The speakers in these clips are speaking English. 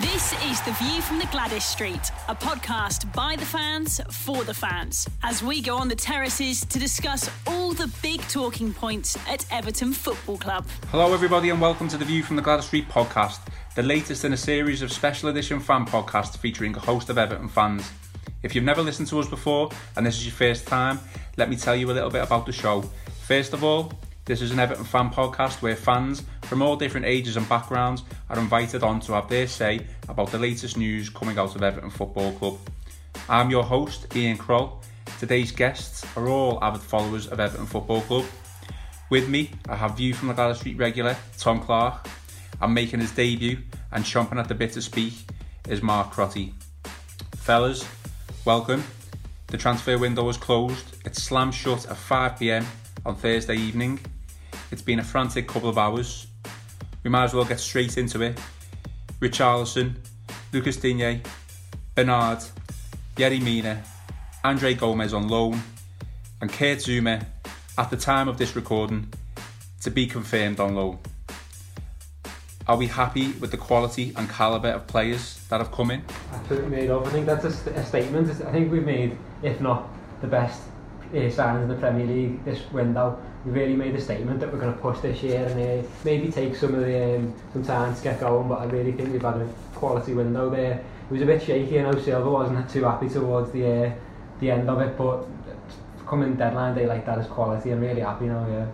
This is The View from the Gladys Street, a podcast by the fans for the fans, as we go on the terraces to discuss all the big talking points at Everton Football Club. Hello, everybody, and welcome to the View from the Gladys Street podcast, the latest in a series of special edition fan podcasts featuring a host of Everton fans. If you've never listened to us before and this is your first time, let me tell you a little bit about the show. First of all, this is an Everton fan podcast where fans from all different ages and backgrounds are invited on to have their say about the latest news coming out of Everton Football Club. I'm your host, Ian Kroll. Today's guests are all avid followers of Everton Football Club. With me, I have View from the Gladys Street regular, Tom Clark. And making his debut and chomping at the bit to speak is Mark Crotty. Fellas, welcome. The transfer window is closed. It's slammed shut at 5pm on Thursday evening. It's been a frantic couple of hours. We might as well get straight into it. Richarlison, Lucas Digne, Bernard, Yerry Mina, Andre Gomes on loan, and Kurt Zouma, at the time of this recording, to be confirmed on loan. Are we happy with the quality and calibre of players that have come in? absolutely made up. I think that's a, st- a statement. I think we've made, if not the best uh, signings in the Premier League this window. We've really made a statement that we're going to push this year and uh, maybe take some of the um, some time to get going. But I really think we've had a quality window there. It was a bit shaky. I know Silva wasn't too happy towards the uh, the end of it, but coming deadline day like that is quality. I'm really happy now. Yeah.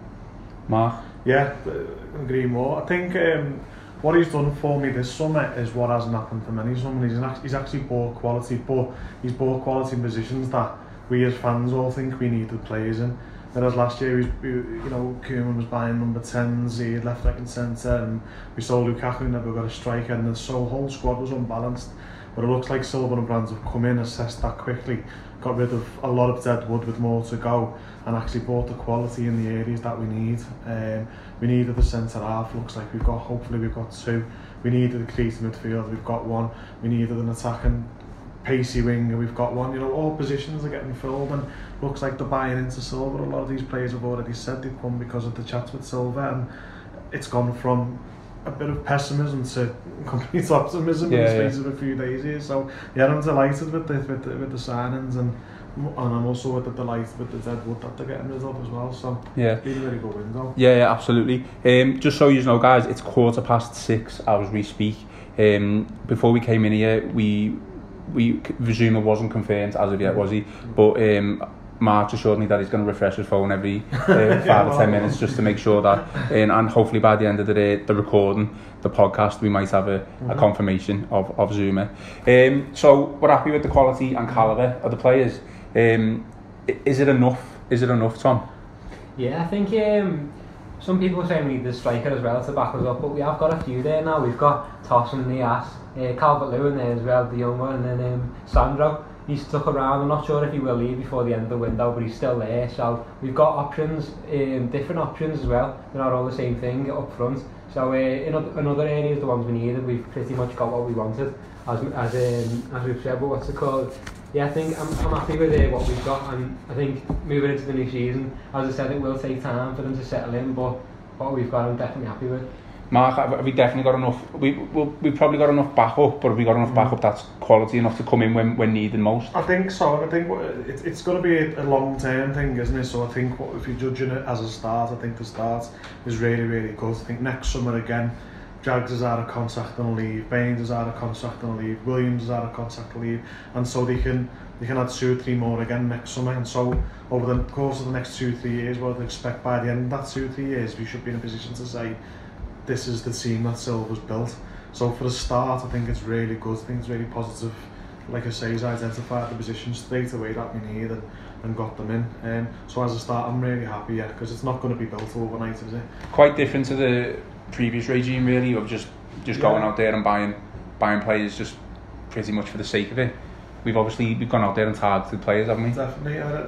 Mark? Yeah, uh, agree more. I think um, what he's done for me this summer is what hasn't happened for many summers. He's, act- he's actually bought quality, but he's bought quality positions that we as fans all think we need the players in. Whereas last year, we, we, you know, Koeman was buying number 10s, he had left back and centre, and we saw Lukaku never got a strike, and the so whole squad was unbalanced. But it looks like Sullivan and Brands have come in, assessed that quickly, got rid of a lot of dead wood with more to go, and actually bought the quality in the areas that we need. Um, we needed the centre half, looks like we've got, hopefully we've got two. We needed a creative midfield, we've got one. We needed an attacking pacey wing, and we've got one. You know, all positions are getting filled, and looks like they're buying into Silva. A lot of these players have already said they've come because of the chats with Silva, and it's gone from a bit of pessimism to complete optimism in Yeah, the yeah. space of a few days here. So yeah, I'm delighted with the with the, with the signings and. And I'm also with the delight with the dead wood that they're getting rid of as well. So Yeah. it's been a very good window. Yeah, yeah, absolutely. Um, just so you know, guys, it's quarter past six as we speak. Um, before we came in here, we we Zouma wasn't confirmed as of yet, was he? But um, Mark assured me that he's going to refresh his phone every uh, five or ten minutes just to make sure that, um, and hopefully by the end of the day, the recording, the podcast, we might have a, a confirmation of, of Zouma. Um, so we're happy with the quality and calibre of the players. Um, is it enough? Is it enough, Tom? Yeah, I think um, some people say we need the striker as well to back us up, but we have got a few there now. We've got Toss and Niasse, uh, Calvert Lewin there as well, the young one, and then um, Sandro. he stuck around. I'm not sure if he will leave before the end of the window, but he's still there. So we've got options, um, different options as well. They're not all the same thing up front. So uh, in, in other areas, the ones we needed, we've pretty much got what we wanted, as, as, um, as we've said. But what's it called? Yeah, I think I'm, I'm happy with uh, what we've got, and I think moving into the new season, as I said, it will take time for them to settle in, but what we've got, I'm definitely happy with. Mark, we definitely got enough. We we probably got enough backup, but we got enough backup mm. that's quality enough to come in when when needed most. I think so. I think it, it's going to be a long term thing, isn't it? So I think what, if you're judging it as a start, I think the start is really really good. I think next summer again, Jags is out of contract and leave, Baines is out of contract and leave, Williams is out of contract and leave, and so they can they can add two or three more again next summer. And so over the course of the next two three years, what I expect by the end of that two three years, we should be in a position to say. This is the team that Silva's built. So for a start, I think it's really good. I think it's really positive. Like I say, he's identified the positions straight away that we need and, and got them in. Um, so as a start, I'm really happy, yeah, because it's not going to be built overnight, is it? Quite different to the previous regime, really, of just just going out there and buying buying players just pretty much for the sake of it. we've obviously we've gone out there and targeted players, haven't we? Definitely. Uh,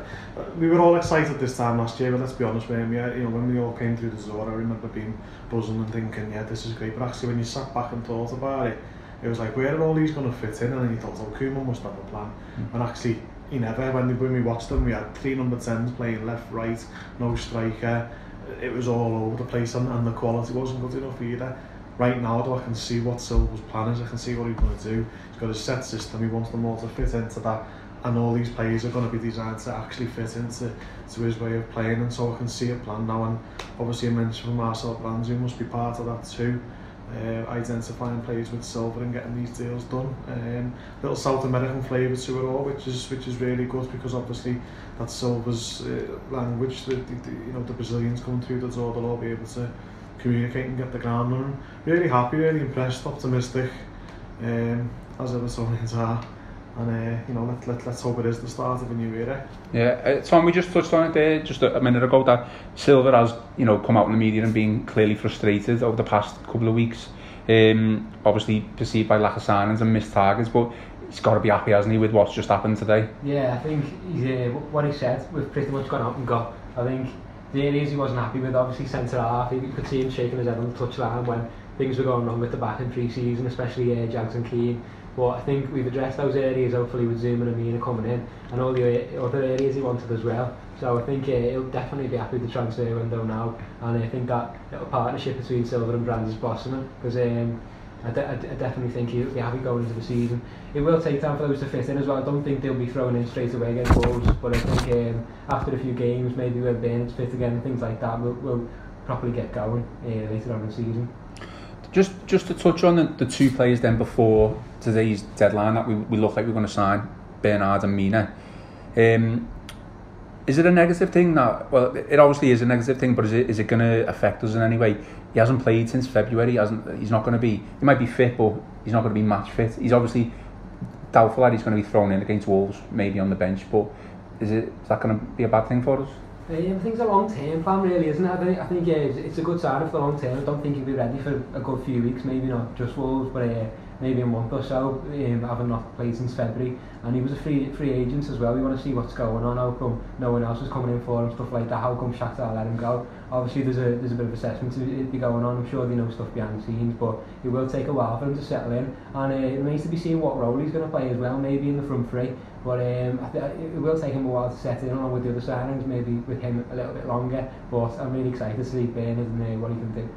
we were all excited this time last year, but let's be honest with him, yeah, you know, when we all came through the door, I remember being buzzing and thinking, yeah, this is great, but actually when you sat back and thought about it, it was like, where are all these going to fit in? And then you thought, oh, Koeman must have a plan. Mm. And actually, he never, when, when we watched them, we had three number 10s playing left, right, no striker, it was all over the place and, and the quality wasn't good enough either right now though I can see what Silva's plan is, I can see what he's going to do. He's got a set system, he wants them all to fit into that. And all these players are going to be designed to actually fit into to his way of playing. And so I can see a plan now. And obviously a mention from Marcel Brands who must be part of that too uh, identifying players with silver and getting these deals done. Um, little South American flavour to it all which is which is really good because obviously that silver's uh, language the you know the Brazilians coming through the door they'll all be able to communicate and get the ground running. Really happy, really impressed, optimistic, um, as Evertonians are. And uh, you know, let, let, let's hope it is the start of a new era. Yeah, uh, Tom, we just touched on it there just a, a minute ago that Silva has, you know, come out in the media and been clearly frustrated over the past couple of weeks. Um, obviously perceived by lack of signings and missed targets, but he's got to be happy, hasn't he, with what's just happened today? Yeah, I think he's, uh, what he said, we've pretty much gone out and got. I think the areas he wasn't happy with, obviously centre half, you could see him shaking his head on the touchline when things were going wrong with the back in pre-season, especially uh, Jags and Keane. But I think we've addressed those areas hopefully with Zoom and Amina coming in and all the uh, other areas he wanted as well. So I think uh, he'll definitely be happy with the transfer window now and I think that little partnership between Silver and Brands is blossoming because um, I, de I, definitely think he'll be happy going into the season. It will take time for those to fit in as well. I don't think they'll be thrown in straight away against Wolves, but I think um, after a few games, maybe when Burn's fit again things like that, we'll, we'll properly get going uh, later on in the season. Just just to touch on the, the two players then before today's deadline that we, we look like we're going to sign, Bernard and Mina. Um, is it a negative thing that, well, it obviously is a negative thing, but is it, is it going to affect us in any way? He hasn't played since February, he hasn't, he's not going to be, he might be fit, but he's not going to be match fit. He's obviously doubtful that he's going to be thrown in against Wolves, maybe on the bench, but is, it, is that going to be a bad thing for us? Um, I think it's a long term plan really, isn't it? I think, I think it's, it's a good sign for the long term. I don't think he'll be ready for a good few weeks, maybe not just Wolves, but uh, maybe a month or so, um, having not played since February. And he was a free free agent as well. We want to see what's going on, how come no one else is coming in for him, stuff like that, how come Shakhtar let him go. Obviously, there's a there's a bit of assessment to be going on. I'm sure they know stuff behind the scenes, but it will take a while for him to settle in. And uh, it remains to be seen what role he's going to play as well, maybe in the front three. But um, I th it will take him a while to set in along with the other signings, maybe with him a little bit longer. But I'm really excited to see Bernard and uh, what he can do.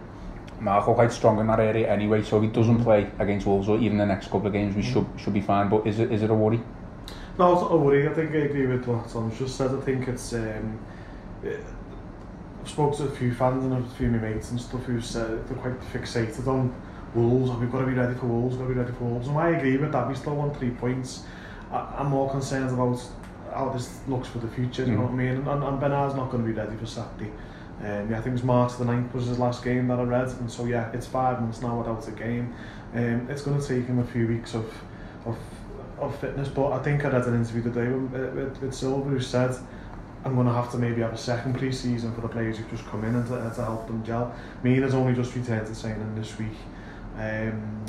Marco quite strong in that area anyway, so if he doesn't play against Wolves or even the next couple of games, we should should be fine. But is it is it a worry? No, it's a worry. I think I agree with what Tom's just said. I think it's. Um, I've spoke to a few fans and a few of my mates and stuff who said they're quite fixated on Wolves. We've got to be ready for Wolves. We've got to be ready for Wolves. And I agree with that. We still want three points. I, I'm more concerned about how this looks for the future. Mm. You know what I mean? And, and Bernard's not going to be ready for Saturday. Um, yeah, I think it was March the 9th was his last game that I read, and so yeah, it's five months now without a game. Um, it's going to take him a few weeks of, of of fitness, but I think I read an interview today with, with, with Silva who said I'm going to have to maybe have a second pre-season for the players who've just come in and to, uh, to help them gel. Mina's only just returned to training this week. Um,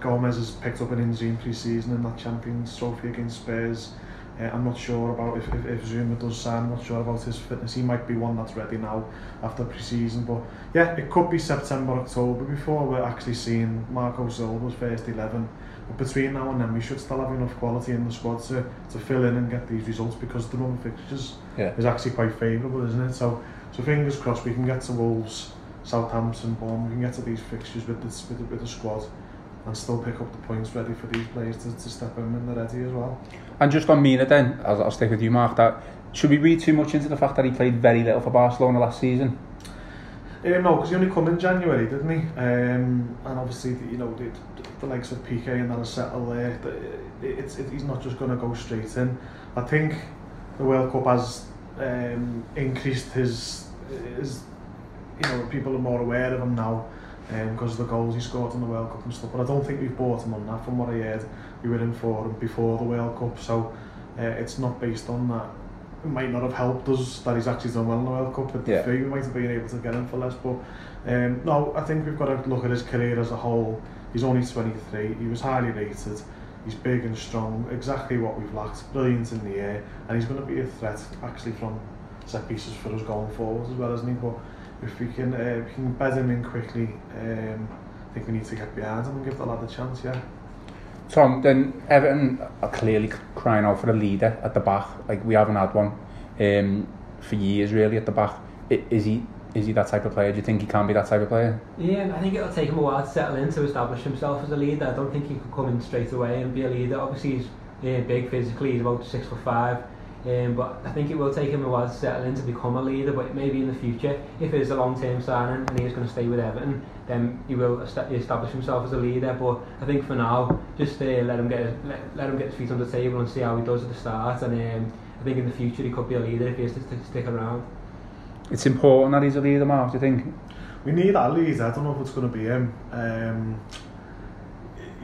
Gomes has picked up an injury in pre-season in that Champions Trophy against Spurs. Uh, I'm not sure about if, if, if Zouma does sign, I'm not sure about his fitness. He might be one that's ready now after pre-season. But yeah, it could be September, October before we're actually seeing Marco Silva's first 11. But between now and then, we should still have enough quality in the squad to, to fill in and get these results because the run fixtures yeah. is actually quite favourable, isn't it? So, so fingers crossed we can get to Wolves, Southampton, Bournemouth, we can get to these fixtures with, this, with, the, with the squad and still pick up the points ready for these players to, to step in when they're ready as well. And just on Mina then, I'll, I'll stick with you Mark, that should we read too much into the fact that he played very little for Barcelona last season? Um, no, because he only come in January, didn't he? Um, and obviously, you know, the, the likes of Piqué and that are settled there. It, it's, it, he's not just going to go straight in. I think the World Cup has um, increased his, his, you know, people are more aware of him now um, because of the goals he scored in the World Cup and stuff. But I don't think we've bought him on that. From what I heard, we were in for him before the World Cup, so uh, it's not based on that. It might not have helped us that he's actually done well in the World Cup at the yeah. We might have been able to get him for less, but um, no, I think we've got to look at his career as a whole. He's only 23. He was highly rated. He's big and strong, exactly what we've lacked. Brilliant in the air, and he's going to be a threat actually from set pieces for us going forward as well, isn't he? But if we can, uh, we can bed him in quickly, um, I think we need to get behind him and give the lad a chance, yeah. Tom, then Everton are clearly crying out for a leader at the back. Like we haven't had one um, for years, really, at the back. Is he is he that type of player? Do you think he can be that type of player? Yeah, I think it'll take him a while to settle in to establish himself as a leader. I don't think he could come in straight away and be a leader. Obviously, he's uh, big physically. He's about six foot five. Um, but I think it will take him a while to settle in to become a leader. But maybe in the future, if it is a long-term signing and he is going to stay with Everton, then he will establish himself as a leader. But I think for now, just uh, let him get his, let, let him get his feet on the table and see how he does at the start. And um, I think in the future he could be a leader if he is to st stick around. It's important that he's a leader, Mark. Do you think? We need that leader. I don't know if it's going to be him. Um,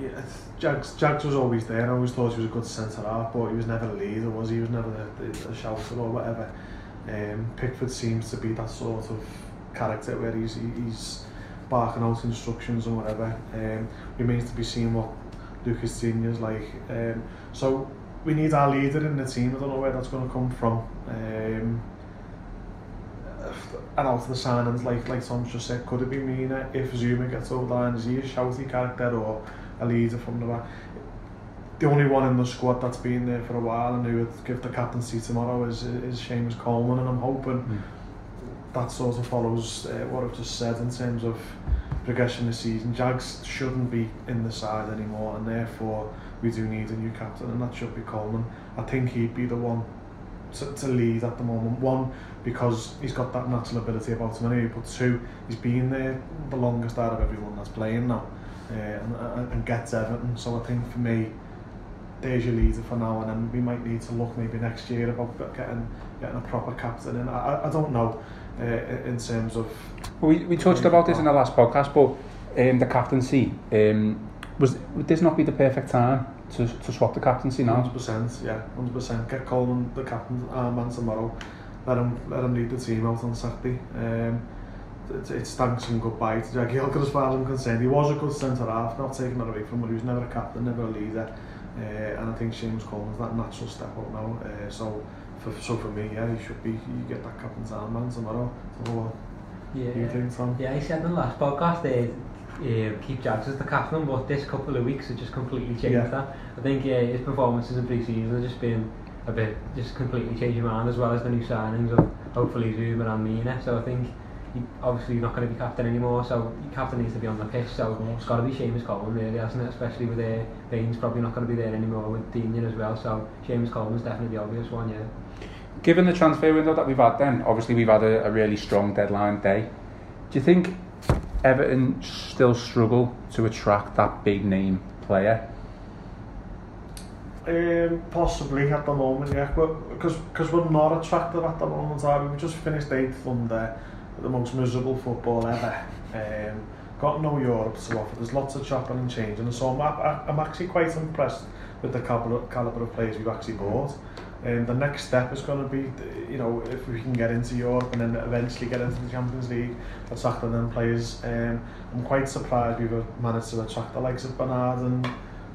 yeah, Jags, Jags was always there. I always thought he was a good centre half, but he was never a leader, was he? He was never the, the, the shouter or whatever. Um, Pickford seems to be that sort of character where he's he's barking out instructions and whatever. Um, remains to be seen what Lucas Digne's like. Um, so we need our leader in the team. I don't know where that's going to come from. Um, and out of the signings, like like Tom just said, could it be Mina if Zouma gets over the line? Is he a shouty character or a leader from the back? The only one in the squad that's been there for a while and who would give the captaincy tomorrow is is Seamus Coleman, and I'm hoping mm. that sort of follows uh, what I've just said in terms of progression this season. Jags shouldn't be in the side anymore, and therefore we do need a new captain, and that should be Coleman. I think he'd be the one to, to lead at the moment. One, because he's got that natural ability about him anyway, but two, he's been there the longest out of everyone that's playing now uh, and, and, gets Everton. So I think for me, there's your leader for now, and then we might need to look maybe next year about getting getting a proper captain. And I, I don't know uh, in terms of. Well, we we touched about this in the last podcast, but um, the captaincy um, was would this not be the perfect time to to swap the captaincy now? Hundred percent, yeah, hundred percent. Get Coleman the captain armband uh, tomorrow. Let him let him lead the team out on Saturday. Um, it, it's thanks and goodbye to Jagielka as far as I'm concerned. He was a good centre half, not taking that away from him. but He was never a captain, never a leader. Uh, and I think Seamus Coleman's that natural step up now. Uh, so for so for me, yeah, he should be. You get that captain's armband tomorrow. So what yeah. you think, Tom? Yeah, he said in the last podcast uh, uh, keep Jags as the captain, but this couple of weeks have just completely changed yeah. that. I think uh, his performances in pre-season have just been a bit, just completely changed mind as well as the new signings of hopefully Zouma and Mina. So I think he, obviously he's not going to be captain anymore, so your captain needs to be on the pitch. So it's got to be Seamus Coleman really, hasn't it? Especially with uh, Baines probably not going to be there anymore with Digne as well. So Seamus Coleman's definitely the obvious one, yeah. Given the transfer window that we've had then, obviously we've had a, a really strong deadline day. Do you think Everton still struggle to attract that big name player? Um, possibly at the moment, yeah, but because because we're not attractive at the moment, are we? We just finished eighth under the most miserable football ever. Um, got no Europe to offer. There's lots of chopping and changing. And so I'm, I'm actually quite impressed with the caliber, caliber of players we've actually bought. Um, the next step is going to be, you know, if we can get into Europe and then eventually get into the Champions League, attracting them players. Um, I'm quite surprised we've managed to attract the likes of Bernard and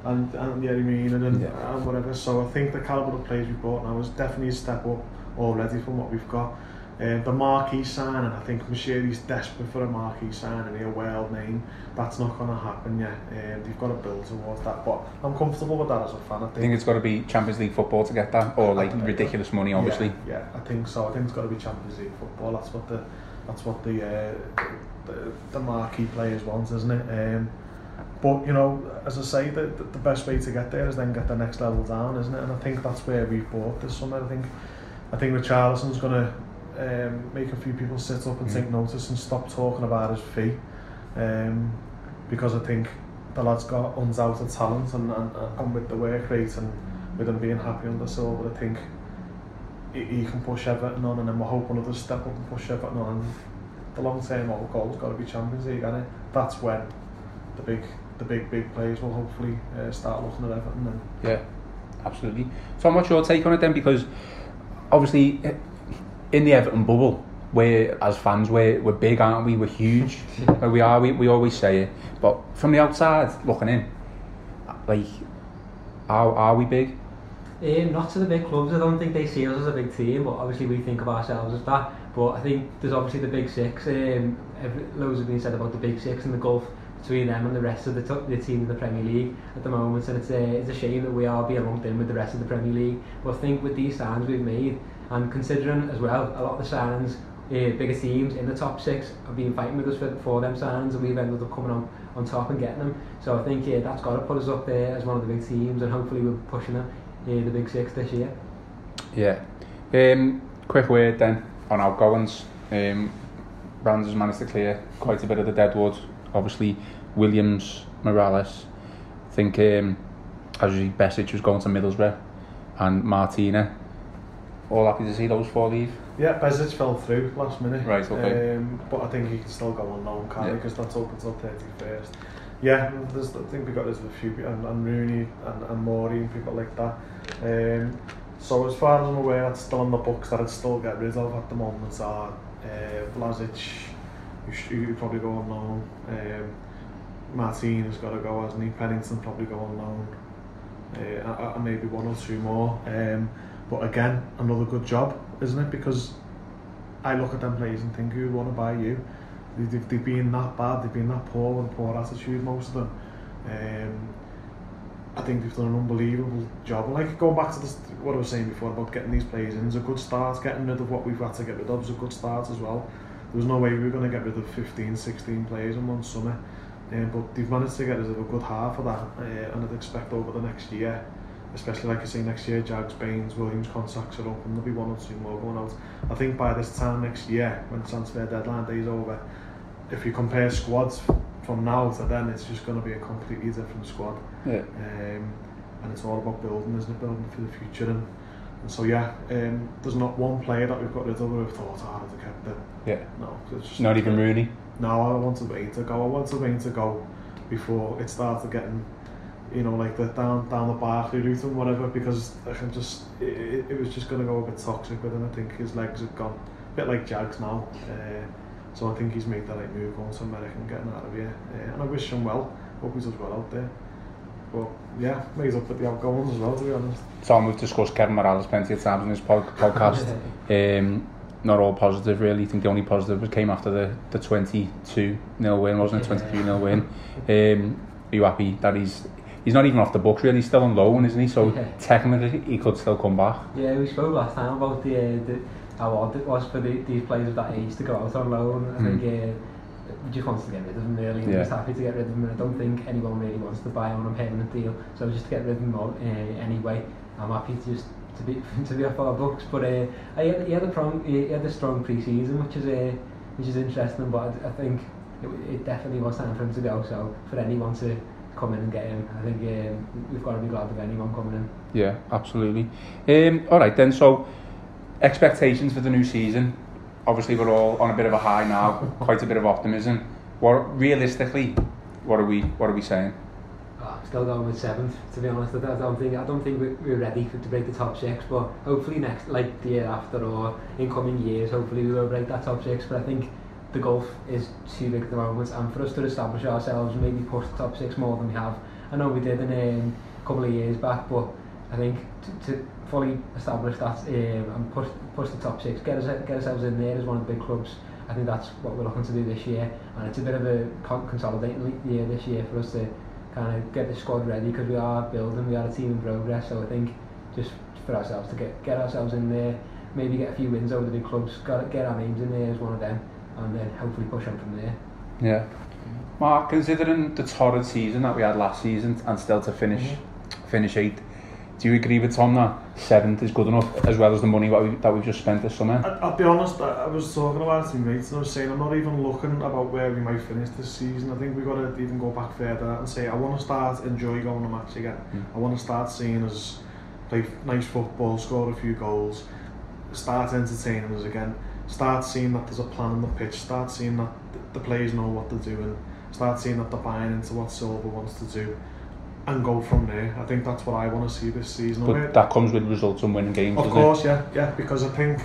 and, and the Eddie and, and, yeah. and whatever. So I think the caliber of players we've bought now is definitely a step up already from what we've got. Um, the marquee sign, and I think Moshiri's desperate for a marquee signing, a world name. That's not going to happen yet. Um, they've got to build towards that. But I'm comfortable with that as a fan. I think, I think it's got to be Champions League football to get that, or like ridiculous money, obviously. Yeah, yeah, I think so. I think it's got to be Champions League football. That's what the that's what the uh, the, the marquee players want, isn't it? Um, but you know, as I say, the, the best way to get there is then get the next level down, isn't it? And I think that's where we've bought this summer. I think I think Richarlison's going to um, make a few people sit up and mm. take notice and stop talking about his fee. Um, because I think the lad's got undoubted talent and, and, and with the work rate and with him being happy on under Silva I think he, he can push Everton on and then we're hoping others step up and push Everton on. And the long term goal has got to be Champions League and that's when the big the big big players will hopefully uh, start looking at Everton and yeah absolutely. So what's your take on it then? Because obviously in the Everton bubble, where as fans we're, we're big, aren't we? We're huge. we are. We, we always say it. But from the outside looking in, like Are, are we big? Um, not to the big clubs, I don't think they see us as a big team, but obviously we think of ourselves as that. But I think there's obviously the big six. Um, every, loads have been said about the big six and the gulf between them and the rest of the, the team in the Premier League at the moment, and it's a, it's a shame that we are being lumped in with the rest of the Premier League. But I think with these signs we've made, and considering as well a lot of the signings, uh, bigger teams in the top six have been fighting with us for, for them signings, and we've ended up coming on, on top and getting them. So I think yeah, that's got to put us up there as one of the big teams, and hopefully we're pushing them uh, the big six this year. Yeah. Um, quick word then on outgoings. Um, has managed to clear quite a bit of the deadwood. Obviously, Williams, Mirallas. I think um, as Besic was going to Middlesbrough, and Martina. All happy to see those four leave. Yeah, Besic fell through last minute. Right, okay. Um, but I think he can still go on loan, can't Yeah. Because that's open till 31st. Yeah, there's, I think we've got there's a few and, and Rooney and, and Maury and people like that. Um, so as far as I'm aware, it's still in the books that I'd still get rid of at the moment are uh, Vlasic, who sh- who probably go on loan. Um, Martin has got to go, hasn't he? Pennington probably go on loan. Uh, and maybe one or two more. Um, but again, another good job, isn't it? Because I look at them players and think, who would want to buy you? They- They've, they've been that bad, they've been that poor and poor attitude, most of them. Um, I think they've done an unbelievable job. Like going back to this, what I was saying before about getting these players in, is a good start. Getting rid of what we've had to get rid of is a good start as well. There was no way we were going to get rid of 15, 16 players in one summer. Um, but they've managed to get of a good half of that. Uh, and I'd expect over the next year, especially like I say next year, Jags, Baines, Williams contracts are up and there'll be one or two more going out. I think by this time next year, when transfer deadline day is over, if you compare squads from now to then, it's just going to be a completely different squad. Yeah. Um, and it's all about building, isn't it? Building for the future. And, and so, yeah, um, there's not one player that we've got rid of we've thought, oh, I'd have kept them. Yeah. No, it's just Not even Rooney. No, I wanted Wayne to go. I wanted Wayne to go before it started getting, you know, like the down down the Barkley route and whatever. Because I can just, it, it, it was just going to go a bit toxic with him. I think his legs have gone a bit like Jags now. Uh, so I think he's made the right move going to America and getting out of here. Uh, and I wish him well. Hope he does well out there. But yeah, made up with the outgoings as well, to be honest. Tom, we've discussed Kevin Mirallas plenty of times in this pod- podcast. um, not all positive, really. I think the only positive was came after the, the 22 0 win, wasn't it? 23 0 win. Um, are you happy that he's he's not even off the books, really? He's still on loan, isn't he? So Yeah. technically, he could still come back. Yeah, we spoke last time about the, uh, the how odd it was for the, these players of that age to go out on loan. I Mm. think uh, we just wanted to get rid of them really, and Yeah. just happy to get rid of them. And I don't think anyone really wants to buy him on a permanent deal, so just to get rid of them all, uh, anyway. I'm happy to just to be to be off our books. But uh, he, had, he had a strong he had a strong pre-season, which is uh, which is interesting. But I, I think it, it definitely was time for him to go. So for anyone to come in and get him, I think um, we've got to be glad of anyone coming in. Yeah, absolutely. Um, all right then. So expectations for the new season. Obviously, we're all on a bit of a high now. quite a bit of optimism. What realistically, what are we? What are we saying? Oh, I'm still going with seventh. To be honest, I don't- think I don't think we- we're ready for, to break the top six. But hopefully next, like the year after or in coming years, hopefully we will break that top six. But I think the gulf is too big at the moment, and for us to establish ourselves, maybe push the top six more than we have. I know we did in um, a couple of years back, but I think to, to fully establish that um, and push push the top six, get us get ourselves in there as one of the big clubs. I think that's what we're looking to do this year, and it's a bit of a consolidating year this year for us to kind of get the squad ready because we are building, we are a team in progress. So I think just for ourselves to get get ourselves in there, maybe get a few wins over the big clubs, got get our names in there as one of them, and then hopefully push on from there. Yeah. Mark, considering the torrid season that we had last season and still to finish finish eighth, do you agree with Tom that seventh is good enough as well as the money that, we, that we've just spent this summer? I, I'll be honest, I, I was talking about it to mates and I was saying I'm not even looking about where we might finish this season. I think we've got to even go back further and say I want to start enjoy going to match again. Mm. I want to start seeing us play nice football, score a few goals, start entertaining us again, start seeing that there's a plan on the pitch, start seeing that the players know what they're doing, start seeing that they're buying into what Silva wants to do and go from there. I think that's what I want to see this season. But that comes with results and winning games, of course, yeah, yeah, because I think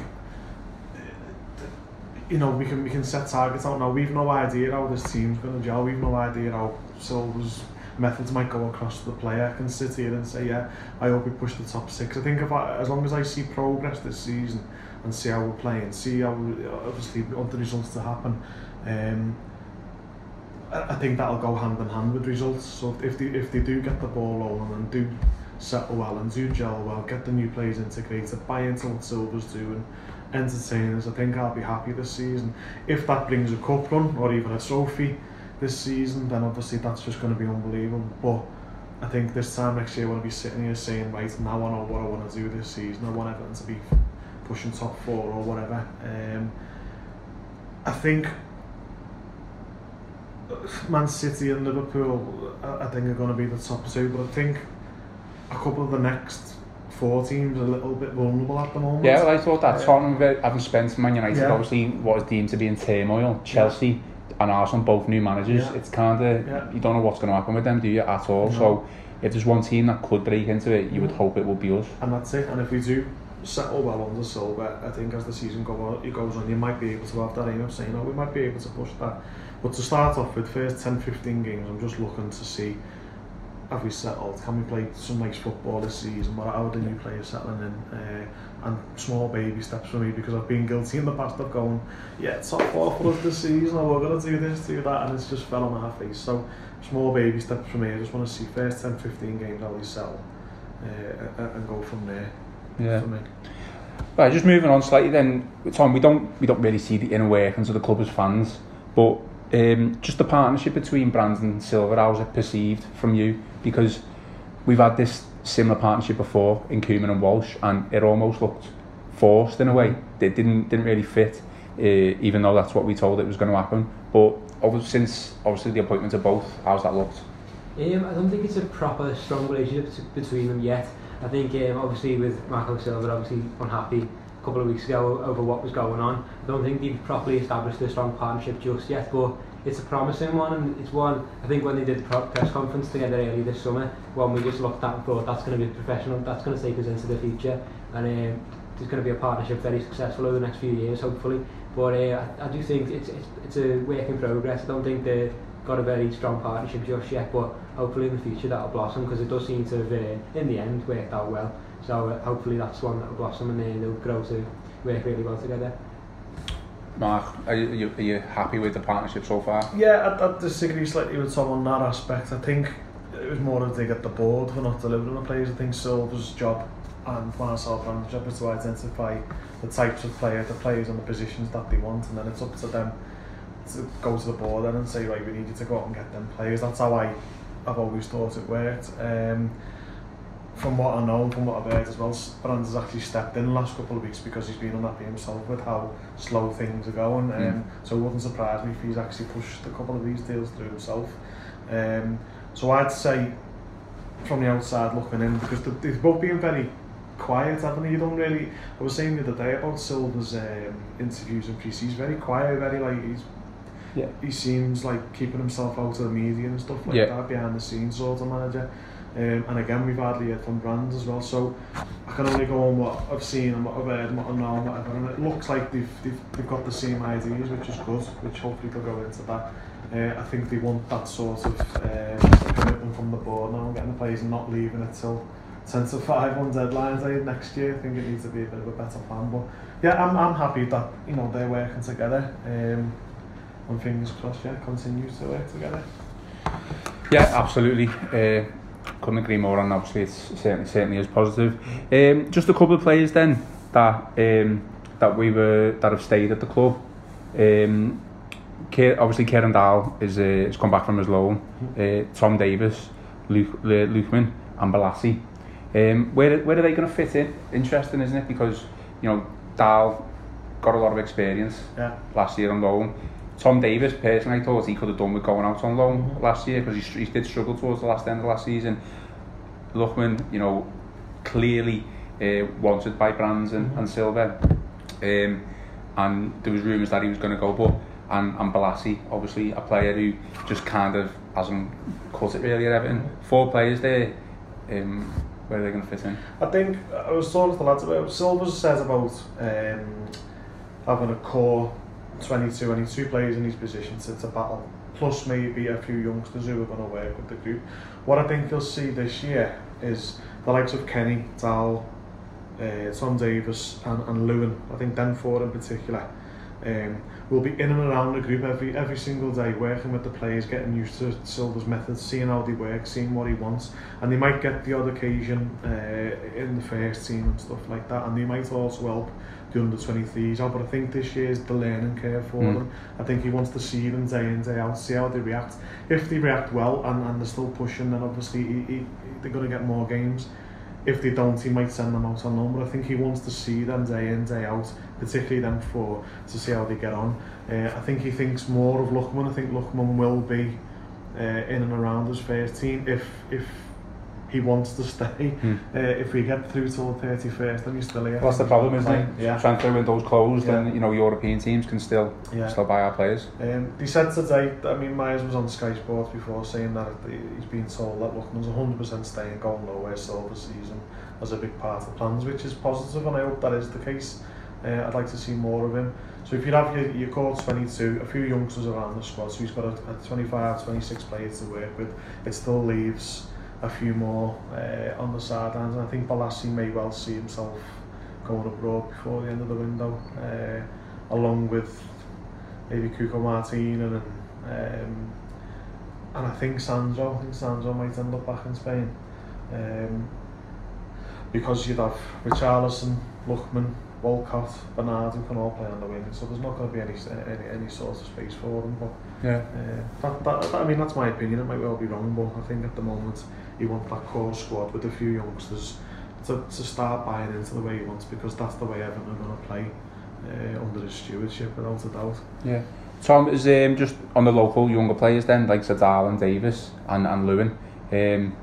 you know we can we can set targets out now. We've no idea how this team's going to gel. We've no idea how Silva's methods might go across to the player. I can sit here and say, yeah, I hope we push the top six. I think if I, as long as I see progress this season and see how we're playing, see how obviously we, want the results to happen. Um, I think that'll go hand in hand with results. So if they, if they do get the ball rolling and do settle well and do gel well, get the new players integrated, buy into what Silva's doing, entertain us, I think I'll be happy this season. If that brings a cup run or even a trophy this season, then obviously that's just going to be unbelievable. But I think this time next year, I want to be sitting here saying, right, now I know what I want to do this season. I want Everton to be pushing top four or whatever. Um, I think Man City and Liverpool, I think are going to be the top two, but I think a couple of the next four teams are a little bit vulnerable at the moment. Yeah, well, I thought that Tottenham having spent Man United yeah. obviously what is deemed to be in turmoil. Chelsea yeah. and Arsenal both new managers. Yeah. It's kind of yeah. you don't know what's going to happen with them, do you at all? No. So if there's one team that could break into it, you would mm. hope it would be us. And that's it. And if we do settle well under Silva, I think as the season go on, it goes on, you might be able to have that aim of saying, oh, we might be able to push that. But to start off with, first 10-15 games, I'm just looking to see have we settled? Can we play some nice football this season? What are the new players settling in? Uh, and small baby steps for me because I've been guilty in the past of going, yeah, top four for us this season, or we're going to do this, do that, and it's just fell on my face. So, small baby steps for me. I just want to see first 10 15 games how we settle uh, and go from there. Yeah. For me. Right, just moving on slightly then, Tom, we don't we don't really see the inner workings of the club as fans, but um, just the partnership between Brands and Silva, how's it perceived from you? Because we've had this similar partnership before in Koeman and Walsh, and it almost looked forced in a way. It didn't didn't really fit, uh, even though that's what we told it was going to happen. But since obviously the appointment of both, how's that looked? Um, I don't think it's a proper strong relationship between them yet. I think um, obviously with Marco Silva obviously unhappy a couple of weeks ago over what was going on. I don't think they've properly established a strong partnership just yet, but it's a promising one, and it's one I think when they did the press conference together earlier this summer, one we just looked at and thought that's going to be professional, that's going to take us into the future, and um, there's going to be a partnership very successful over the next few years, hopefully. But uh, I, I do think it's, it's it's a work in progress. I don't think they've got a very strong partnership just yet, but hopefully in the future that'll blossom because it does seem to have, uh, in the end, worked out well. So uh, hopefully that's one that will blossom and then they'll grow to work really well together. Mark, are you, are you happy with the partnership so far? Yeah, I, I disagree slightly with Tom on that aspect. I think it was more of they get the board for not delivering the players. I think Silva's job and Marcel Brand's job is to identify the types of player, the players and the positions that they want, and then it's up to them to go to the board and say, right, we need you to go out and get them players. That's how I, I've always thought it worked. Um, from what I know, from what I've heard as well, Brand's has actually stepped in the last couple of weeks because he's been unhappy himself with how slow things are going. Mm. Um, so it wouldn't surprise me if he's actually pushed a couple of these deals through himself. Um, so I'd say, from the outside looking in, because they've both been very quiet, haven't they? You don't really. I was saying the other day about Silva's um, interviews and pre He's very quiet, very like he's. Yeah. He seems like keeping himself out of the media and stuff like yeah. that, behind the scenes sort of manager. Um, and again, we've hardly heard from brands as well, so I can only go on what I've seen and what I've heard and what I know and whatever. And it looks like they've, they've, they've got the same ideas, which is good, which hopefully they'll go into that. Uh, I think they want that sort of uh, commitment from the board now, getting the players and not leaving it till 10 to 5 on deadlines eh, next year. I think it needs to be a bit of a better plan. But yeah, I'm, I'm happy that you know they're working together. Um, and fingers crossed, yeah, continues to work together. Yeah, absolutely. Uh, couldn't agree more on obviously it's certainly certainly is positive. Um, just a couple of players then that um, that we were that have stayed at the club. Um, obviously Kieran Dowell is uh, has come back from his loan. Uh, Tom Davies, Luke uh, Lookman and Bolasie. Um, where where are they going to fit in? Interesting, isn't it? Because you know Dowell got a lot of experience yeah. last year on loan. Tom Davies, personally, I thought he could have done with going out on loan mm-hmm. last year because he, he did struggle towards the last end of last season. Lookman, you know, clearly uh, wanted by Brands and, mm-hmm. and Silva. Um, and there was rumours that he was going to go, but and, and Bolasie, obviously a player who just kind of hasn't cut it really at Everton. Four players there. Um, where are they going to fit in? I think I was talking to the lads about Silva says about um, having a core 22, 22 players in his position to battle plus maybe a few youngsters who are going to work with the group. What I think you'll see this year is the likes of Kenny, Dowell, uh, Tom Davies and, and Lewin, I think them four in particular, um, will be in and around the group every every single day, working with the players, getting used to Silva's methods, seeing how they work, seeing what he wants, and they might get the odd occasion uh, in the first team and stuff like that, and they might also help the under 23s out, but I think this year is the learning curve for mm. them. I think he wants to see them day in, day out, see how they react. If they react well and, and they're still pushing, then obviously he, he, they're going to get more games. If they don't, he might send them out on loan, but I think he wants to see them day in, day out, particularly them four, to see how they get on. Uh, I think he thinks more of Lookman. I think Lookman will be uh, in and around his first team if if he wants to stay. Hmm. Uh, if we get through till the 31st, then he's still here. What's the problem, isn't it? Yeah. Transfer window's closed, yeah. and you know European teams can still yeah. still buy our players. Um, they said today. I mean, Myers was on Sky Sports before saying that he's been told that Lookman's 100% staying, going nowhere, Silva season as a big part of the plans, which is positive, and I hope that is the case. Uh, I'd like to see more of him. So if you have your, your core 22, a few youngsters around the squad, so he's got a, a 25, 26 players to work with, it still leaves a few more uh, on the sidelines. And I think Bolasie may well see himself going abroad before the end of the window, uh, along with maybe Cuco Martin and um, and I think Sandro. I think Sandro might end up back in Spain. Um, because you'd have Richarlison, Lookman, Walcott, Bernard who can all play on the wing, so there's not going to be any any, any sort of space for them. But yeah, uh, that, that, that, I mean that's my opinion. It might well be wrong, but I think at the moment he wants that core squad with a few youngsters to, to start buying into the way he wants because that's the way Everton are going to play uh, under his stewardship without a doubt. Yeah. Tom, is um, just on the local younger players then, like Zadal and Davies and, and Lewin, um,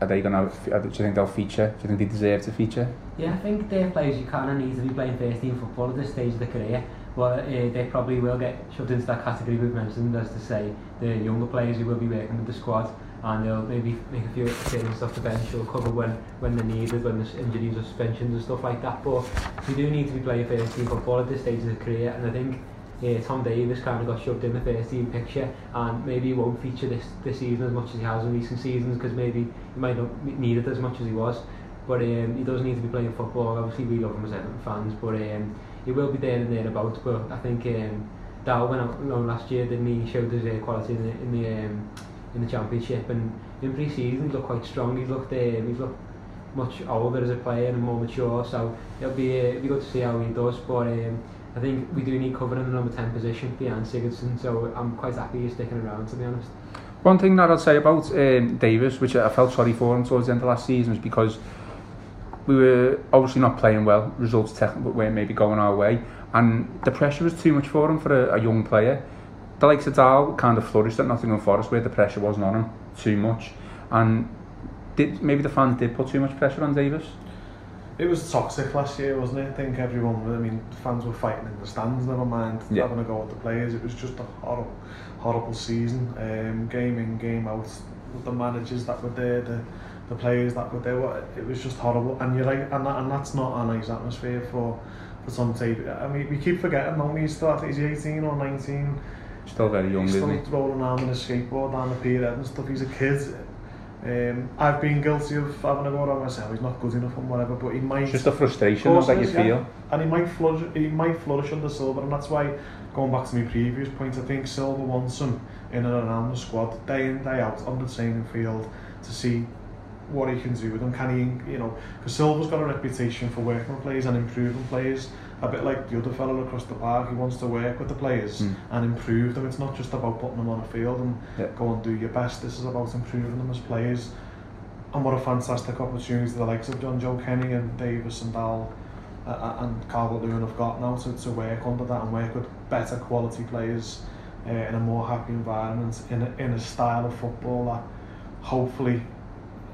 are they going to, do you think they'll feature? Do you think they deserve to feature? Yeah, I think they're players you kind of need to be playing first team football at this stage of their career. But uh, they probably will get shoved into that category we've mentioned, as to say, the younger players who will be working with the squad and they'll maybe make a few appearances off the bench or cover when, when they're needed, when there's injuries or suspensions and stuff like that. But we do need to be playing first team football at this stage of the career, and I think yeah, Tom Davies kind of got shoved in the first team picture, and maybe he won't feature this this season as much as he has in recent seasons because maybe he might not need it as much as he was. But um, he does need to be playing football. Obviously, we love him as Everton fans, but um, he will be there and thereabouts. But I think um, loan last year, didn't he? Showed his uh, quality in the in the, um, in the championship, and in pre-season he looked quite strong. He looked um, he looked much older as a player and more mature. So it'll be uh, it'll be good to see how he does. But um, I think we do need covering in the number 10 position for behind Sigurdsson, so I'm quite happy he's sticking around, to be honest. One thing that I'll say about um, Davies, which I felt sorry for him towards the end of last season, was because we were obviously not playing well, results weren't maybe going our way, and the pressure was too much for him for a, a young player. The likes of Dowell kind of flourished at Nottingham Forest where the pressure wasn't on him too much, and did maybe the fans did put too much pressure on Davies? It was toxic last year, wasn't it? I think everyone, I mean, fans were fighting in the stands, never mind yeah. having a go at the players. It was just a horrible, horrible season. Um, game in, game out. With the managers that were there, the, the players that were there, it was just horrible. And you're like, and, that, and that's not a nice atmosphere for, for Tom Tate. I mean, we keep forgetting, don't we? He's still, I think he's 18 or 19. Still very young, he's still isn't he? rolling around on a skateboard down the pier and stuff. He's a kid. Um, I've been guilty of having a go around myself. He's not good enough and whatever, but he might. It's just a frustration that you yeah. feel. And he might flourish. He might flourish under Silver, and that's why, going back to my previous point, I think Silver wants him in and around the squad day in day out on the training field to see what he can do with them. Can he, you know, because Silver's got a reputation for working with players and improving players. A bit like the other fellow across the park, he wants to work with the players mm. and improve them. It's not just about putting them on a field and yeah. go and do your best. This is about improving them as players. And what a fantastic opportunity the likes of Jonjoe Kenny and Davies and Dowell uh, uh and Calvert-Lewin have got now to, to work under that and work with better quality players uh, in a more happy environment, in a, in a style of football that hopefully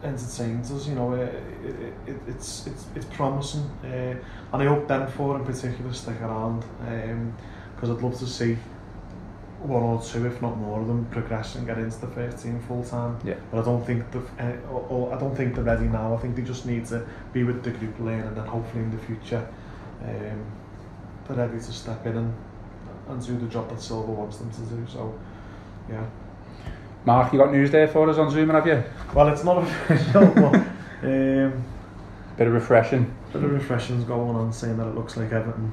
entertains us. You know, it, it, it, it's it's it's promising, uh, and I hope them four in particular stick around because um, I'd love to see one or two, if not more of them, progress and get into the first team full time. Yeah. But I don't think the uh, or, or I don't think they're ready now. I think they just need to be with the group lane, and then hopefully in the future, um, they're ready to step in and and do the job that Silver wants them to do. So yeah. Mark, you got news there for us on Zouma, have you? Well, it's not official, but um, Bit of refreshing. bit of refreshing's going on, saying that it looks like Everton.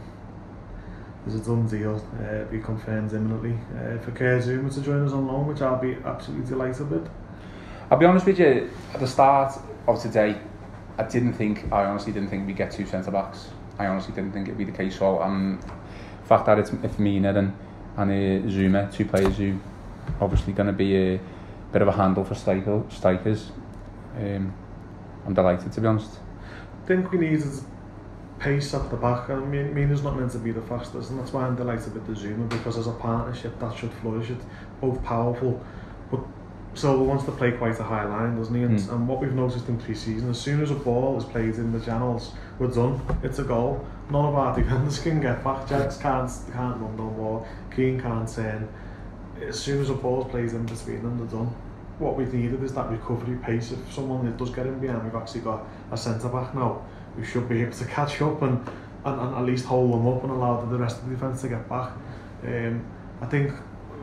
There's a done deal. Uh, be confirmed imminently uh, for Kurt Zouma to join us on loan, which I'll be absolutely delighted with. I'll be honest with you, at the start of today, I didn't think, I honestly didn't think we'd get two centre backs. I honestly didn't think it'd be the case. So, um, the fact that it's, it's Mina and, and uh, Zouma, two players who obviously going to be a bit of a handle for striker, strikers, um, I'm delighted to be honest. I think we needed pace at the back. I mean, Mina's not meant to be the fastest, and that's why I'm delighted with the Zouma because as a partnership that should flourish. It's both powerful, but Silva wants to play quite a high line, doesn't he? And, Mm. and what we've noticed in pre-season, as soon as a ball is played in the channels, we're done. It's a goal. None of our defenders can get back. Jags can't can't run no more. Keane can't turn. as soon as a ball's played in between them, they're done. What we've needed is that recovery pace. If someone that does get in behind, we've actually got a centre-back now who should be able to catch up and, and, and at least hold them up and allow the rest of the defence to get back. Um, I think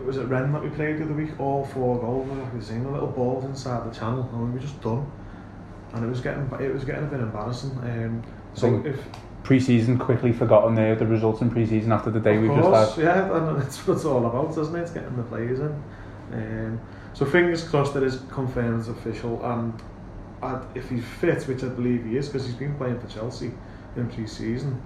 was it Ren that we played the other week? All four goals were like same, the little balls inside the channel, and we were just done. And it was getting it was getting a bit embarrassing. Um, so if Pre-season quickly forgotten there, the results in pre-season after the day of we've course, just had. yeah, and that's what it's all about, isn't it? It's getting the players in. Um, so fingers crossed it is confirmed as official, and i if he's fit, which I believe he is, because he's been playing for Chelsea in pre-season.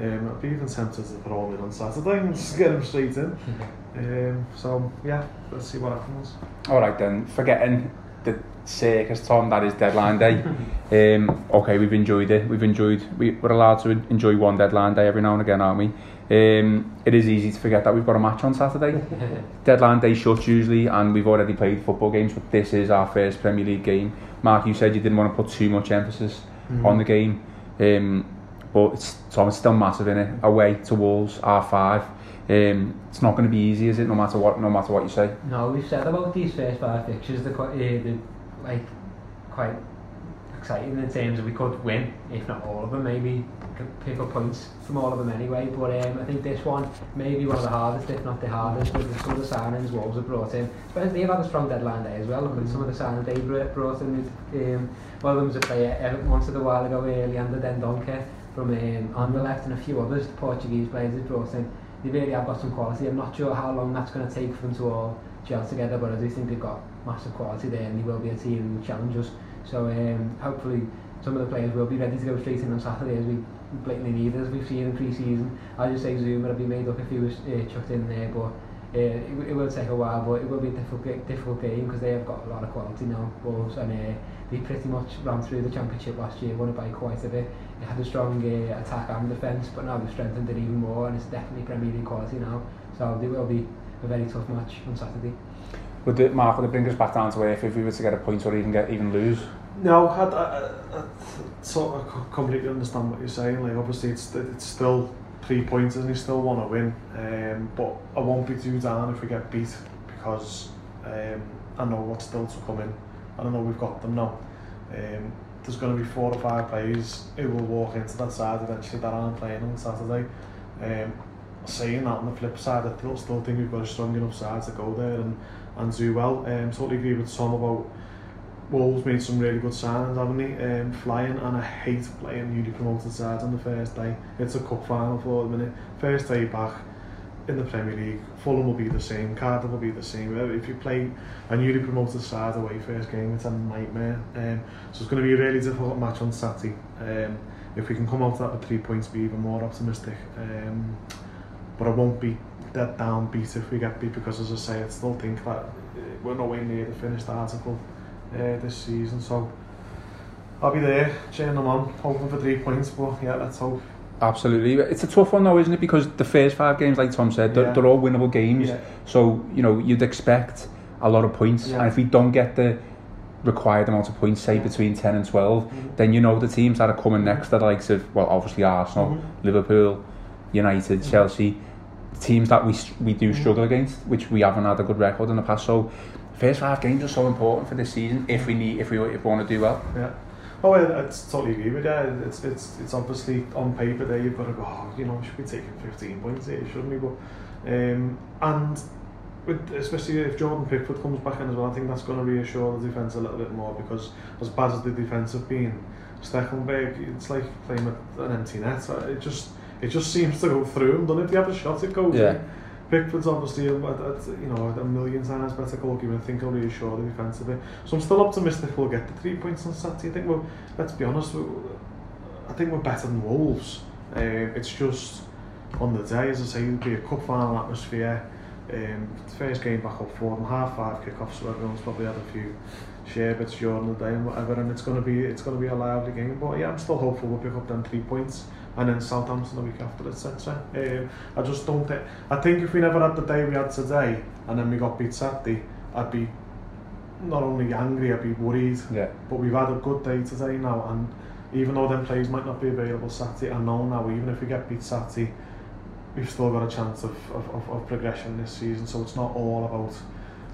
Um, I'd be even tempted to throw him in on Saturday and just get him straight in. Um, so yeah, let's see what happens. All right then, forgetting the circus, Tom, that is deadline day. um, okay, we've enjoyed it. We've enjoyed. We, we're allowed to enjoy one deadline day every now and again, aren't we? Um, it is easy to forget that we've got a match on Saturday. deadline day shuts usually, and we've already played football games, but this is our first Premier League game. Mark, you said you didn't want to put too much emphasis on the game, um, but it's, Tom, it's still massive in it. Away to Wolves, R5. Um, it's not going to be easy, is it? No matter what, no matter what you say. No, we've said about these first five fixtures, they're quite, uh, they're like quite exciting in terms of we could win, if not all of them, maybe pick up points from all of them anyway. But um, I think this one may be one of the hardest, if not the hardest, with some of the signings Wolves have brought in. Especially they've had a strong deadline day as well. With some of the signings they brought in, um, one of them was a player wanted a while ago, uh, Leander Dendoncker from um, left, and a few others, the Portuguese players they brought in. They really have got some quality. I'm not sure how long that's going to take for them to all gel together, but I do think they've got massive quality there, and they will be a team who challenge us. So um, hopefully some of the players will be ready to go straight in on Saturday as we blatantly need as we've seen in pre-season. I just say Zouma will be made up if he was uh, chucked in there, but uh, it, it will take a while, but it will be a difficult, difficult game because they have got a lot of quality now, Wolves, and uh, they pretty much ran through the championship last year, won it by quite a bit. They had a strong uh, attack and defence, but now they've strengthened it even more, and it's definitely Premier League quality now. So they will be a very tough match on Saturday. Would it, Mark, would it bring us back down to earth if we were to get a point or even get even lose? No, I, I, I, I sort of completely understand what you're saying. Like, obviously, it's it's still three points and you still want to win. Um, but I won't be too down if we get beat because um, I know what's still to come in. I don't know we've got them now. Um, there's going to be four or five players who will walk into that side eventually that aren't playing on Saturday. Um, saying that on the flip side, I still, think we've got a strong enough side to go there and, and do well. Um, totally agree with Tom about Wolves made some really good signings, haven't they? Um, flying, and I hate playing newly promoted sides on the first day. It's a cup final for the minute. First day back in the Premier League, Fulham will be the same, Cardiff will be the same. If you play a newly promoted side away first game, it's a nightmare. Um, so it's going to be a really difficult match on Saturday. Um, if we can come out of that with three points, be even more optimistic. Um, but I won't be dead down beat if we get beat because, as I say, I still think that uh, we're nowhere near the finished article uh, this season. So I'll be there, cheering them on, hoping for three points. But yeah, let's hope. Absolutely. It's a tough one though, isn't it? Because the first five games, like Tom said, they're, Yeah. they're all winnable games. Yeah. So, you know, you'd expect a lot of points. Yeah. And if we don't get the required amount of points, say between 10 and 12, Mhm. then you know the teams that are coming next are the likes of, well, obviously Arsenal, Mhm. Liverpool, United, Mhm. Chelsea, teams that we we do Mhm. struggle against, which we haven't had a good record in the past. So, first five games are so important for this season if we need, if we, if we want to do well. Yeah. Oh, I, I totally agree with that. It's, it's, it's obviously on paper there, you've got to go, oh, you know, we should be taking 15 points here, shouldn't we? But, um, and with, especially if Jordan Pickford comes back in as well, I think that's going to reassure the defence a little bit more because as bad as the defence have been, Stecklenberg, it's like playing with an empty net. It just, it just seems to go through him, doesn't it? If you have a shot, it goes yeah. in. Pickford's obviously you know a million times better goalkeeper. I think he'll reassure the defence a bit. So I'm still optimistic we'll get the three points on Saturday. I think we'll let's be honest. we I think we're better than Wolves. Uh, it's just on the day, as I say, it'll be a cup final atmosphere. Um, first game back up four and half five kick-off, so everyone's probably had a few sherbets during the day and whatever, and it's going to be it's going to be a lively game. But yeah, I'm still hopeful we'll pick up them three points, and then Southampton the week after, etc. Um, I just don't think. I think if we never had the day we had today, and then we got beat Saturday, I'd be not only angry, I'd be worried. Yeah. But we've had a good day today now, and even though them players might not be available Saturday, I know now even if we get beat Saturday we've still got a chance of, of, of, of progression this season. So it's not all about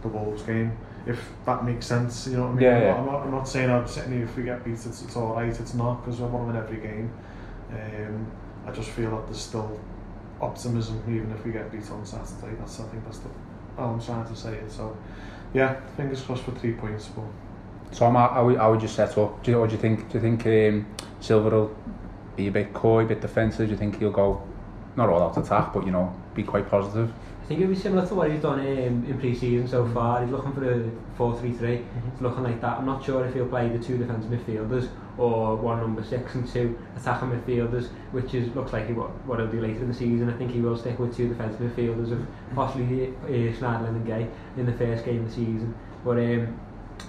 the Wolves game. If that makes sense, you know what I mean. Yeah, I'm, yeah. Not, I'm, not, I'm not saying I'm sitting here if we get beat, it's, it's all right. It's not because we want to win every game. Um, I just feel that there's still optimism even if we get beat on Saturday. That's I think that's the all I'm trying to say. It. So yeah, fingers crossed for three points. But Tom, how, how, how would you set up? Do you, what do you think? Do you think um, Silver will be a bit coy, a bit defensive? Do you think he'll go not all out attack, but you know, be quite positive? I think it'll be similar to what he's done um, in pre-season so mm-hmm. far. He's looking for a 4-3-3. Mm -hmm. It's looking like that. I'm not sure if he'll play the two defence midfielders or one number six and two attacking midfielders, which is looks like he, what, what he'll do later in the season. I think he will stick with two defensive midfielders of possibly uh, and Gueye in the first game of the season. But um,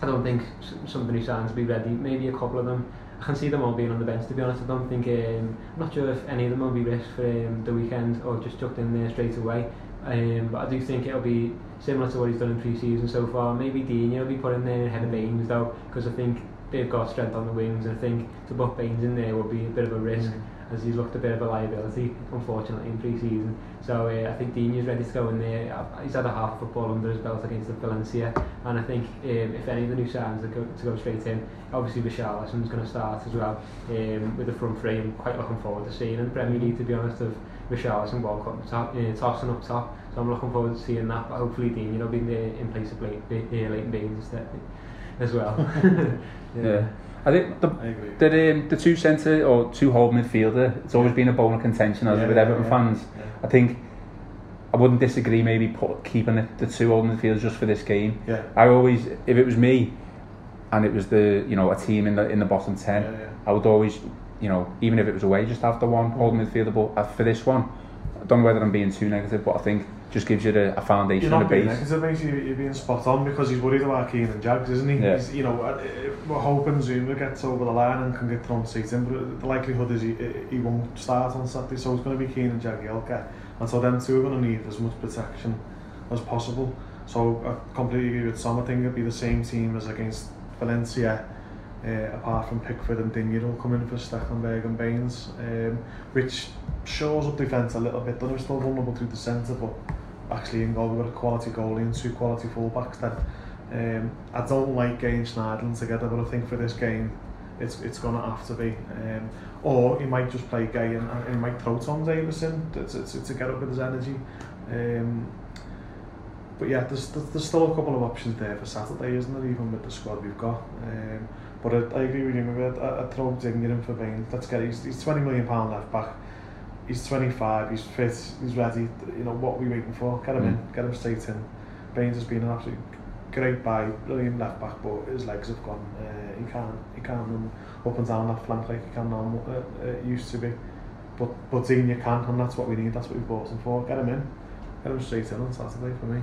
I don't think some of the new signs will be ready. Maybe a couple of them. I can see them all being on the bench to be honest. I don't think um, I'm not sure if any of them will be risked for um, the weekend or just chucked in there straight away. Um, but I do think it'll be similar to what he's done in pre-season so far. Maybe Digne will be put in there ahead of Baines though, because I think they've got strength on the wings and I think to put Baines in there would be a bit of a risk mm. as he's looked a bit of a liability unfortunately in pre-season. So uh, I think Dean is ready to go in there. He's had a half football under his belt against the Valencia and I think um, if any of the new signs are go, to go straight in obviously Richarlison's going to start as well um, with the front three. I'm quite looking forward to seeing in the Premier League to be honest of Richarlison well top, uh, tossing up top. So I'm looking forward to seeing that but hopefully Dean you know being there in place of Blake, uh, Leighton Baines instead. As well. Yeah. I think the I agree. the, um, the two centre or two hold midfielder, it's always been a bone of contention as Yeah, with Everton yeah, fans. yeah. I think I wouldn't disagree maybe put, keeping it, the two old midfielders just for this game. Yeah. I always, if it was me, and it was the you know a team in the in the bottom ten, Yeah, yeah. I would always you know even if it was away, just have the one holding midfielder. But uh, for this one, I don't know whether I'm being too negative, but I think just gives you the, a foundation and a not being base. negative, mate. You're, being spot on because he's worried about Keane and Jags, isn't he? Yeah. He's, you know, uh, we're hoping Zouma gets over the line and can get thrown seat in, but the likelihood is he, he won't start on Saturday, so it's going to be Keane and Jagielka. And so them two are going to need as much protection as possible. So I completely agree with Sam. I think it'll be the same team as against Valencia, uh, apart from Pickford and Digne will come in for Stekelenburg and Baines, um, which shows up defence a little bit. Then we're still vulnerable through the centre, but actually in goal. We've got a quality goalie and two quality fullbacks that um, I don't like getting Schneiderlin together, but I think for this game, it's it's going to have to be. Um, or he might just play Gay and, and he might throw Tom Davis in to, to, to get up with his energy. Um, but yeah, there's, there's still a couple of options there for Saturday, isn't there, even with the squad we've got. Um, but I, I agree with you, maybe I'd, I'd throw Dinger in for Bain. Let's get, he's, he's £20 million left back. He's 25, he's fit, he's ready. You know, what are we waiting for? Get him in, get him straight in. Baines has been an absolute great buy, brilliant left back, but his legs have gone. Uh, he can't he can't run up and down that flank like he can now, uh, uh, used to be. But but you can, and that's what we need. That's what we bought him for. Get him in, get him straight in on Saturday for me.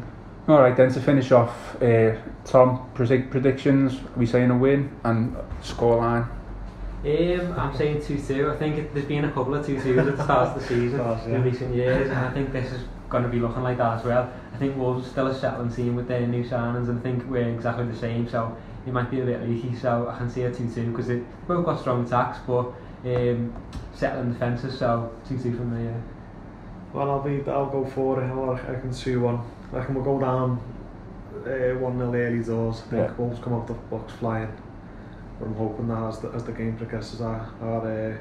All right, then to finish off, uh, Tom, predict predictions. Are we saying a win and scoreline? Um, I'm saying 2-2. I think it, there's been a couple of 2-2s at the start of the season Of course, yeah. in recent years, and I think this is going to be looking like that as well. I think Wolves are still a settling team with their new signings, and I think we're exactly the same, so it might be a bit leaky, so I can see a 2-2, because they both got strong attacks, but um, settling defences, so 2-2 from me, yeah. Well, I'll be. I'll go for it. I'll, I can see one. I reckon we'll go down uh, one nil early doors. I think Yeah. Wolves come off the box flying. But I'm hoping that as the, as the game progresses, our, our uh,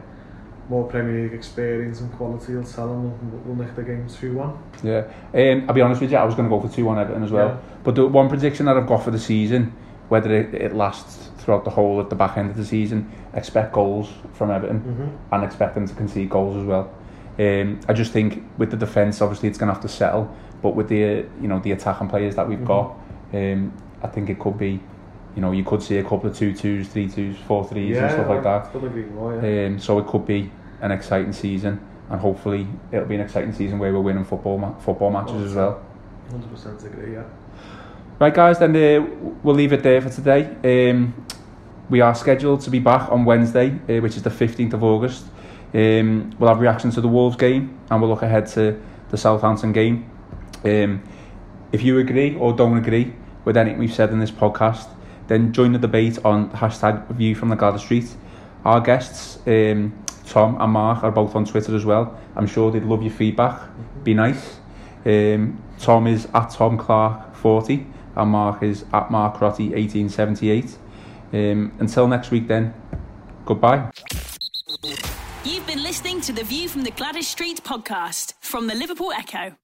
more Premier League experience and quality will tell them we'll, we'll nick the game 2-1. Yeah. Um, I'll be honest with you, I was going to go for 2-1 Everton as well. Yeah. But the one prediction that I've got for the season, whether it, it lasts throughout the whole at the back end of the season, expect goals from Everton Mm-hmm. and expect them to concede goals as well. Um, I just think with the defence, obviously it's going to have to settle, but with the uh, you know the attacking players that we've Mhm. got, um, I think it could be, you know, you could see a couple of two twos, three twos, four threes and stuff like that. More, yeah. Um, so it could be an exciting season, and hopefully it'll be an exciting season where we're winning football ma- football matches as well. 100% agree, yeah. Right, guys, then uh, we'll leave it there for today. Um, we are scheduled to be back on Wednesday, uh, which is the 15th of August. Um, we'll have reaction to the Wolves game and we'll look ahead to the Southampton game. Um, if you agree or don't agree with anything we've said in this podcast, then join the debate on hashtag view from the Gladys Street. Our guests, um, Tom and Mark, are both on Twitter as well. I'm sure they'd love your feedback. Be nice. Um, Tom is at Tom Clark 40 and Mark is at Mark Crotty 1878. Um, until next week, then, goodbye. You've been listening to the View from the Gladys Street podcast from the Liverpool Echo.